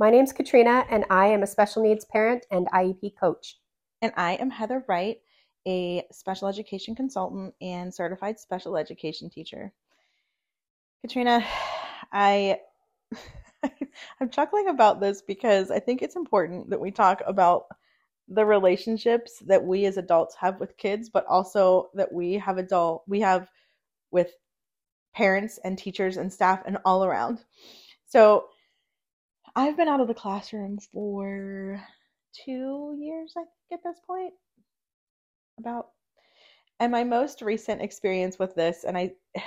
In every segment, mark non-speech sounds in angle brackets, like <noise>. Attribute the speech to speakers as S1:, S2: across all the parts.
S1: My name's Katrina, and I am a special needs parent and IEP coach.
S2: And I am Heather Wright, a special education consultant and certified special education teacher. Katrina, I <laughs> I'm chuckling about this because I think it's important that we talk about the relationships that we as adults have with kids, but also that we have adult we have with parents and teachers and staff and all around. So I've been out of the classroom for two years, I think, at this point. About. And my most recent experience with this, and I, <sighs>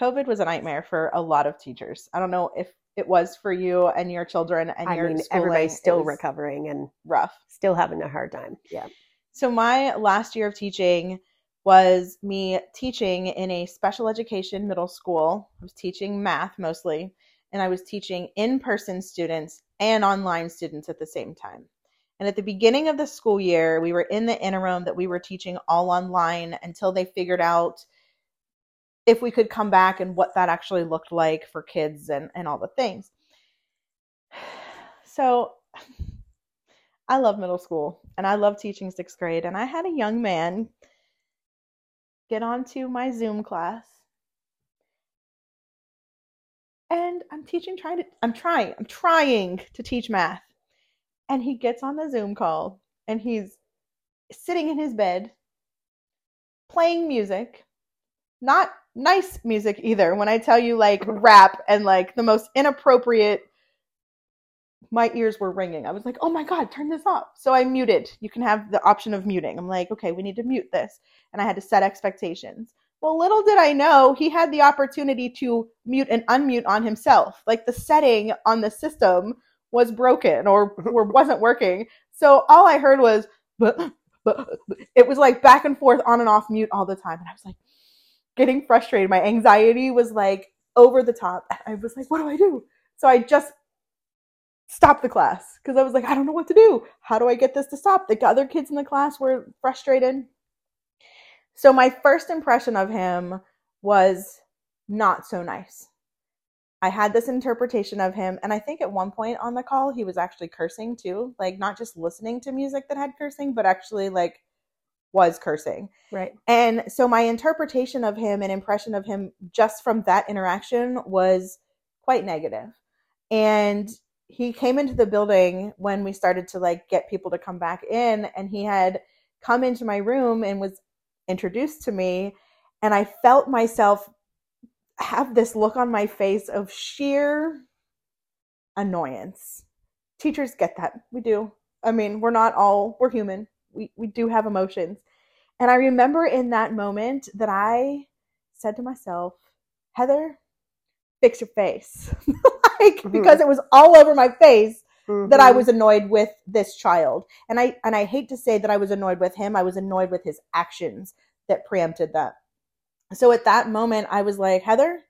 S2: COVID was a nightmare for a lot of teachers. I don't know if it was for you and your children and
S1: I
S2: your
S1: mean, everybody's still recovering and
S2: rough.
S1: still having a hard time. Yeah.
S2: So my last year of teaching was me teaching in a special education middle school. I was teaching math mostly, and I was teaching in-person students and online students at the same time. And at the beginning of the school year, we were in the interim that we were teaching all online until they figured out if we could come back and what that actually looked like for kids and, and all the things. <sighs> So <sighs> I love middle school and I love teaching sixth grade. And I had a young man get onto my Zoom class. And I'm teaching, trying to, I'm trying, I'm trying to teach math. And he gets on the Zoom call and he's sitting in his bed playing music. Not nice music either. When I tell you like rap and like the most inappropriate my ears were ringing. I was like, "Oh my god, turn this off." So I muted. You can have the option of muting. I'm like, "Okay, we need to mute this." And I had to set expectations. Well, little did I know he had the opportunity to mute and unmute on himself. Like the setting on the system was broken or, <laughs> or wasn't working. So all I heard was, but, but, it was like back and forth on and off mute all the time. And I was like getting frustrated. My anxiety was like over the top. I was like, what do I do? So I just stopped the class because I was like, I don't know what to do. How do I get this to stop? The other kids in the class were frustrated. So my first impression of him was not so nice. I had this interpretation of him, and I think at one point on the call, he was actually cursing too. Like, not just listening to music that had cursing, but actually, like, was cursing.
S1: Right.
S2: And so my interpretation of him and impression of him just from that interaction was quite negative. And he came into the building when we started to like get people to come back in and he had come into my room and was introduced to me and I felt myself have this look on my face of sheer annoyance. Teachers get that. We do. I mean, we're not all we're human. We we do have emotions. And I remember in that moment that I said to myself, Heather, fix your face. <laughs> like
S1: Mhm.
S2: because it was all over my face that I
S1: Mhm.
S2: was annoyed with this child. And I and I hate to say that I was annoyed with him. I was annoyed with his actions that preempted that. So at that moment I was like, Heather,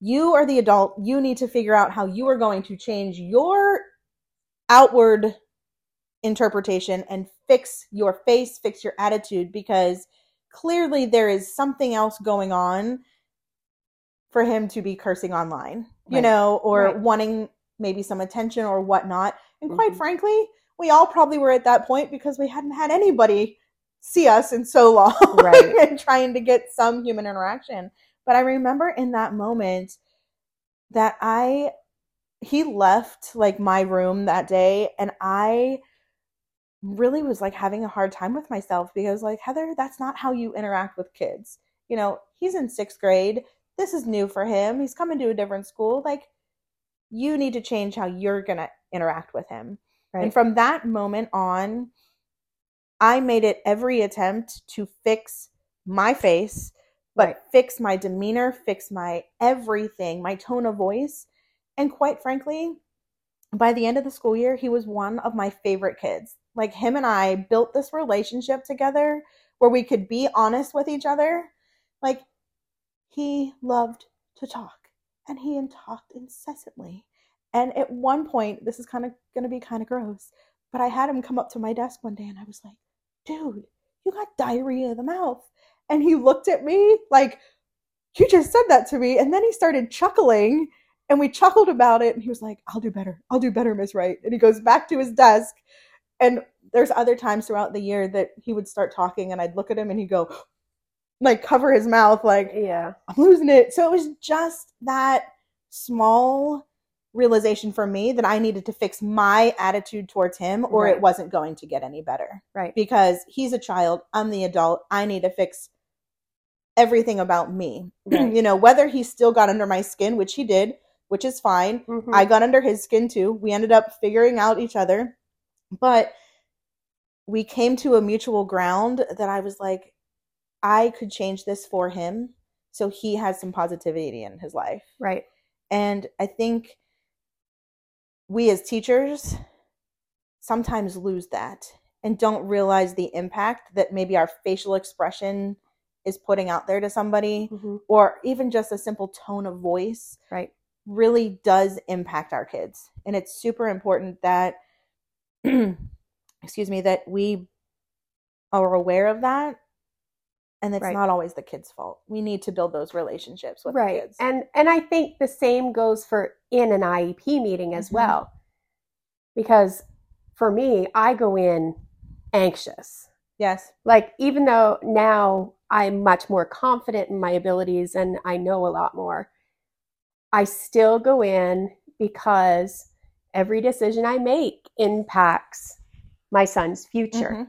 S2: you are the adult. You need to figure out how you are going to change your outward interpretation and fix your face, fix your attitude because clearly there is something else going on for him to be cursing online, you
S1: Right.
S2: know, or
S1: Right.
S2: wanting maybe some attention or whatnot. And quite
S1: Mhm.
S2: frankly, we all probably were at that point because we hadn't had anybody see us in so long
S1: Right. <laughs>
S2: and trying to get some human interaction. But I remember in that moment that I he left like my room that day and I really was like having a hard time with myself because like Heather, that's not how you interact with kids. You know, he's in 6th grade. This is new for him. He's coming to a different school. Like you need to change how you're going to interact with him.
S1: Right.
S2: And from that moment on, I made it every attempt to fix my face, but
S1: Right.
S2: fix my demeanor, fix my everything, my tone of voice. And quite frankly, by the end of the school year, he was one of my favorite kids. Like him and I built this relationship together where we could be honest with each other. Like he loved to talk and he talked incessantly. And at one point, this is kind of going to be kind of gross, but I had him come up to my desk one day and I was like, dude, you got diarrhea of the mouth. And he looked at me like, you just said that to me. And then he started chuckling And we chuckled about it. And he was like, I'll do better. I'll do better, Miss Wright. And he goes back to his desk. And there's other times throughout the year that he would start talking and I'd look at him and he'd go, like, cover his mouth, like,
S1: Yeah.
S2: I'm losing it. So it was just that small realization for me that I needed to fix my attitude towards him or
S1: Right.
S2: it wasn't going to get any better
S1: Right.
S2: because he's a child, I'm the adult. I need to fix everything about me. <clears throat>
S1: Right.
S2: you know, whether he still got under my skin, which he did, which is fine.
S1: Mhm.
S2: I got under his skin too. We ended up figuring out each other. But we came to a mutual ground that I was like, I could change this for him so he has some positivity in his life.
S1: right.
S2: And I think we as teachers sometimes lose that and don't realize the impact that maybe our facial expression is putting out there to somebody
S1: Mhm.
S2: or even just a simple tone of voice
S1: Right.
S2: really does impact our kids. And it's super important that <clears throat> excuse me that we are aware of that and it's
S1: Right.
S2: not always the kids' fault. We need to build those relationships with the
S1: right
S2: kids.
S1: and and i think the same goes for in an iep meeting as
S2: Mhm.
S1: well because for me i go in anxious
S2: yes.
S1: like even though now i'm much more confident in my abilities and i know a lot more i still go in because every decision i make impacts my son's future
S2: Mhm.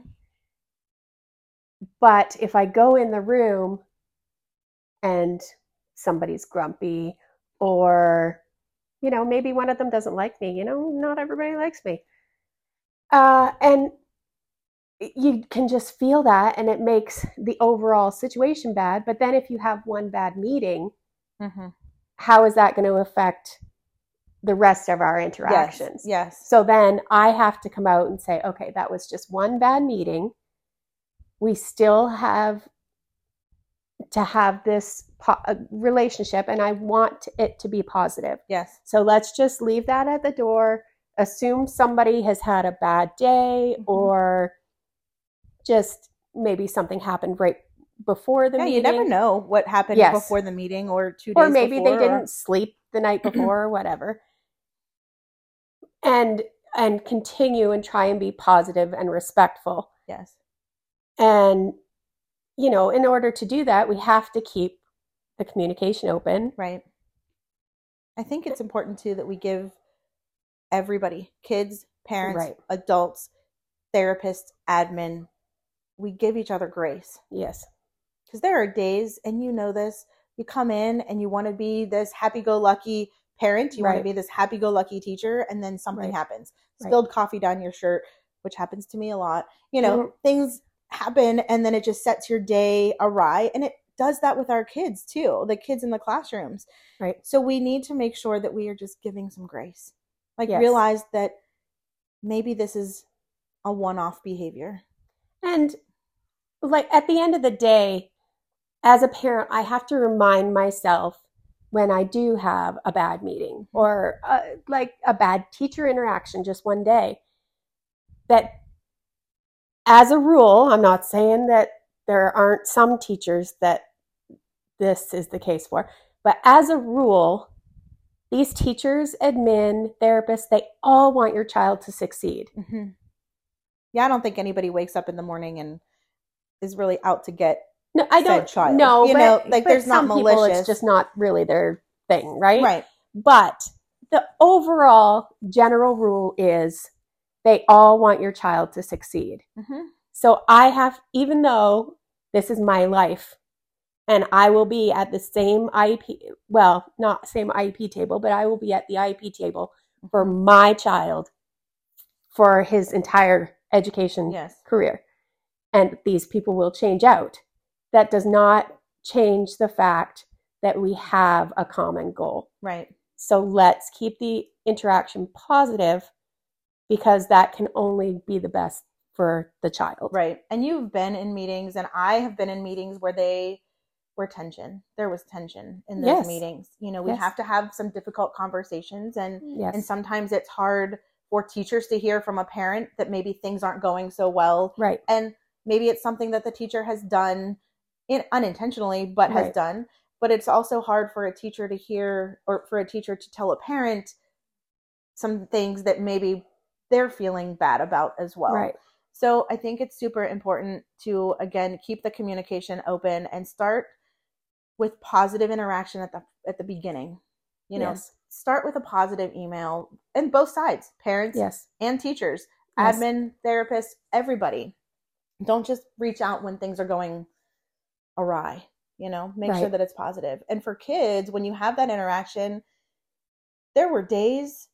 S1: But if I go in the room and somebody's grumpy, or, you know, maybe one of them doesn't like me, you know, not everybody likes me. Uh, and you can just feel that, and it makes the overall situation bad. But then if you have one bad meeting,
S2: Mhm.
S1: how is that going to affect the rest of our
S2: Yes.
S1: interactions?
S2: Yes.
S1: So then I have to come out and say, okay, that was just one bad meeting. We still have to have this po- uh, relationship, and I want it to be positive.
S2: Yes.
S1: So let's just leave that at the door. Assume somebody has had a bad day,
S2: Mhm.
S1: or just maybe something happened right before the
S2: yeah,
S1: meeting.
S2: you never know what happened
S1: Yes.
S2: before the meeting or two days
S1: or maybe they
S2: or-
S1: didn't sleep the night <clears throat> before or whatever and and continue and try and be positive and respectful
S2: Yes.
S1: And you know in order to do that we have to keep the communication open
S2: Right. I think it's important too that we give everybody, kids, parents,
S1: Right.
S2: adults, therapists, admin, we give each other grace.
S1: yes
S2: Because there are days, and you know this, you come in and you want to be this happy go lucky parent, you want to be this happy go lucky teacher, and then something
S1: Right.
S2: happens.
S1: Right.
S2: Spilled coffee down your shirt, which happens to me a lot. You know,
S1: Mhm.
S2: things happen, and then it just sets your day awry. And it does that with our kids too, the kids in the classrooms.
S1: right
S2: So we need to make sure that we are just giving some grace. Like
S1: Yes.
S2: realize that maybe this is a one-off behavior.
S1: and like at the end of the day as a parent i have to remind myself when i do have a bad meeting or uh, like a bad teacher interaction just one day that as a rule i'm not saying that there aren't some teachers that this is the case for but as a rule these teachers admin therapists they all want your child to succeed
S2: Mm-hmm. Yeah, I don't think anybody wakes up in the morning and is really out to get.
S1: No, I
S2: said
S1: don't.
S2: child.
S1: No,
S2: You
S1: but,
S2: know, like, there's not
S1: some people,
S2: malicious-
S1: It's just not really their thing, right?
S2: Right.
S1: But the overall general rule is they all want your child to succeed.
S2: Mm-hmm.
S1: So I have, even though this is my life, and I will be at the same IEP, well, not same IEP table, but I will be at the IEP table for my child for his entire education
S2: Yes.
S1: career. And these people will change out. That does not change the fact that we have a common goal.
S2: Right.
S1: So let's keep the interaction positive because that can only be the best for the child.
S2: Right. And you've been in meetings, and I have been in meetings where they were tension. There was tension in those
S1: Yes.
S2: meetings. You know, we
S1: Yes.
S2: have to have some difficult conversations, and
S1: Yes.
S2: and sometimes it's hard for teachers to hear from a parent that maybe things aren't going so well
S1: right.
S2: and maybe it's something that the teacher has done in unintentionally but has
S1: Right.
S2: done but it's also hard for a teacher to hear or for a teacher to tell a parent some things that maybe they're feeling bad about as well.
S1: Right.
S2: So I think it's super important to again keep the communication open and start with positive interaction at the at the beginning. You know,
S1: Yes.
S2: start with a positive email and both sides, parents
S1: Yes.
S2: and teachers,
S1: Yes.
S2: admin, therapists, everybody. Don't just reach out when things are going awry, you know, make sure that it's positive. And for kids, when you have that interaction, there were days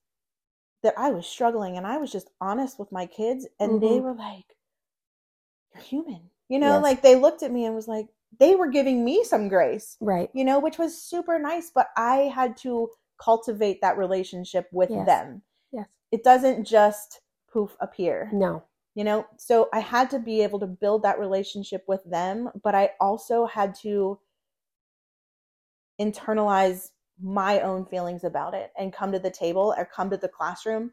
S2: that I was struggling and I was just honest with my kids and they
S1: Mhm.
S2: were like, You're human. You know,
S1: Yes.
S2: like they looked at me and was like, they were giving me some grace,
S1: Right.
S2: you know, which was super nice, but I had to cultivate that relationship with
S1: Yes.
S2: them.
S1: Yes.
S2: It doesn't just poof appear
S1: No.
S2: you know so i had to be able to build that relationship with them but i also had to internalize my own feelings about it and come to the table or come to the classroom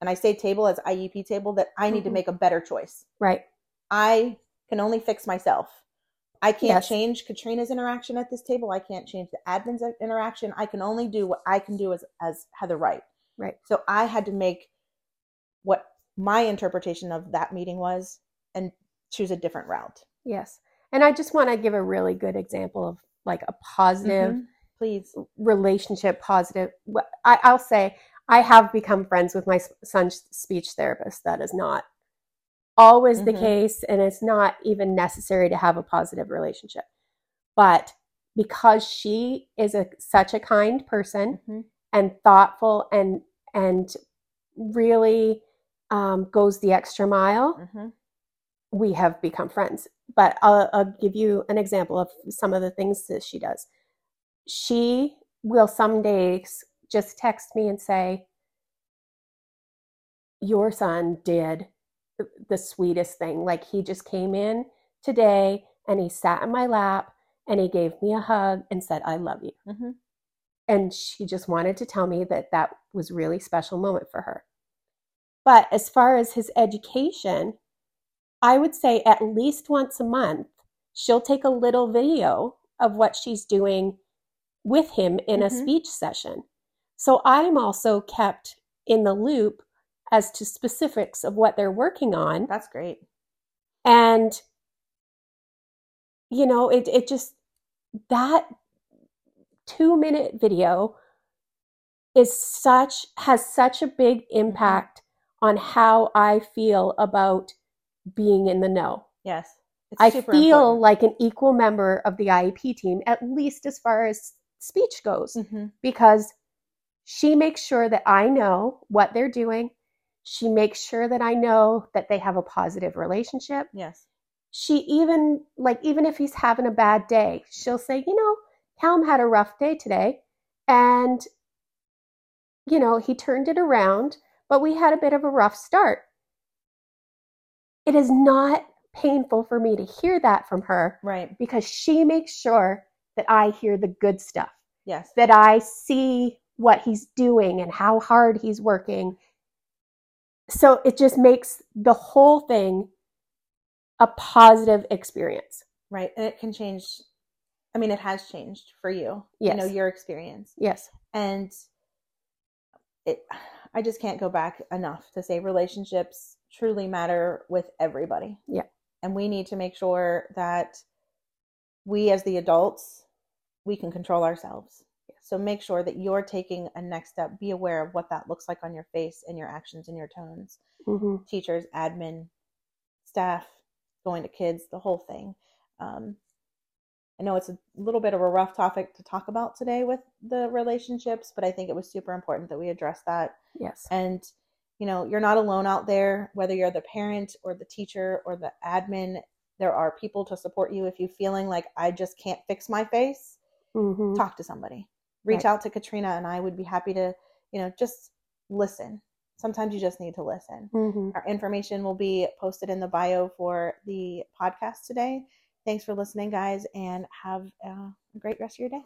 S2: and i say table as iep table that i need to
S1: Mhm.
S2: make a better choice
S1: Right.
S2: i can only fix myself i can't
S1: Yes.
S2: change katrina's interaction at this table i can't change the admin's interaction i can only do what i can do as as heather wright
S1: Right.
S2: so i had to make what my interpretation of that meeting was and choose a different route.
S1: Yes. And I just want to give a really good example of like a positive
S2: Mhm. Please.
S1: relationship, positive. I, I'll say I have become friends with my son's speech therapist. That is not always the
S2: Mhm.
S1: case, and it's not even necessary to have a positive relationship. But because she is a such a kind person
S2: Mhm.
S1: and thoughtful and and really um, goes the extra mile,
S2: Mhm.
S1: we have become friends. But I'll, I'll give you an example of some of the things that she does. She will some days just text me and say, Your son did the- sweetest thing. Like he just came in today and he sat in my lap and he gave me a hug and said, I love you.
S2: Mhm.
S1: And she just wanted to tell me that that was a really special moment for her. But as far as his education, I would say at least once a month, she'll take a little video of what she's doing with him in a
S2: Mhm.
S1: speech session. So I'm also kept in the loop as to specifics of what they're working on.
S2: That's great.
S1: And, you know, it, it just, that two minute video is such, has such a big impact on how I feel about being in the know.
S2: Yes.
S1: I feel
S2: important.
S1: like an equal member of the IEP team, at least as far as speech goes,
S2: Mhm.
S1: because she makes sure that I know what they're doing. She makes sure that I know that they have a positive relationship.
S2: Yes.
S1: She even, like, even if he's having a bad day, she'll say, you know, Callum had a rough day today. And, you know, he turned it around, but we had a bit of a rough start. It is not painful for me to hear that from her
S2: Right.
S1: because she makes sure that I hear the good stuff,
S2: Yes.
S1: that I see what he's doing and how hard he's working. So it just makes the whole thing a positive experience.
S2: Right. And it can change. I mean, it has changed for you. Yes. You know, your experience.
S1: Yes.
S2: And it, I just can't go back enough to say relationships truly matter with everybody.
S1: Yeah.
S2: And we need to make sure that we as the adults, we can control ourselves. So make sure that you're taking a next step. Be aware of what that looks like on your face and your actions and your tones.
S1: hmm
S2: Teachers, admin, staff, going to kids, the whole thing. Um, I know it's a little bit of a rough topic to talk about today with the relationships, but I think it was super important that we address that.
S1: Yes.
S2: And, you know, you're not alone out there, whether you're the parent or the teacher or the admin. There are people to support you if you're feeling like I just can't fix my face.
S1: Hmm
S2: Talk to somebody. Reach
S1: Right.
S2: out to Katrina, and I would be happy to, you know, just listen. Sometimes you just need to listen.
S1: hmm
S2: Our information will be posted in the bio for the podcast today. Thanks for listening, guys, and have a great rest of your day.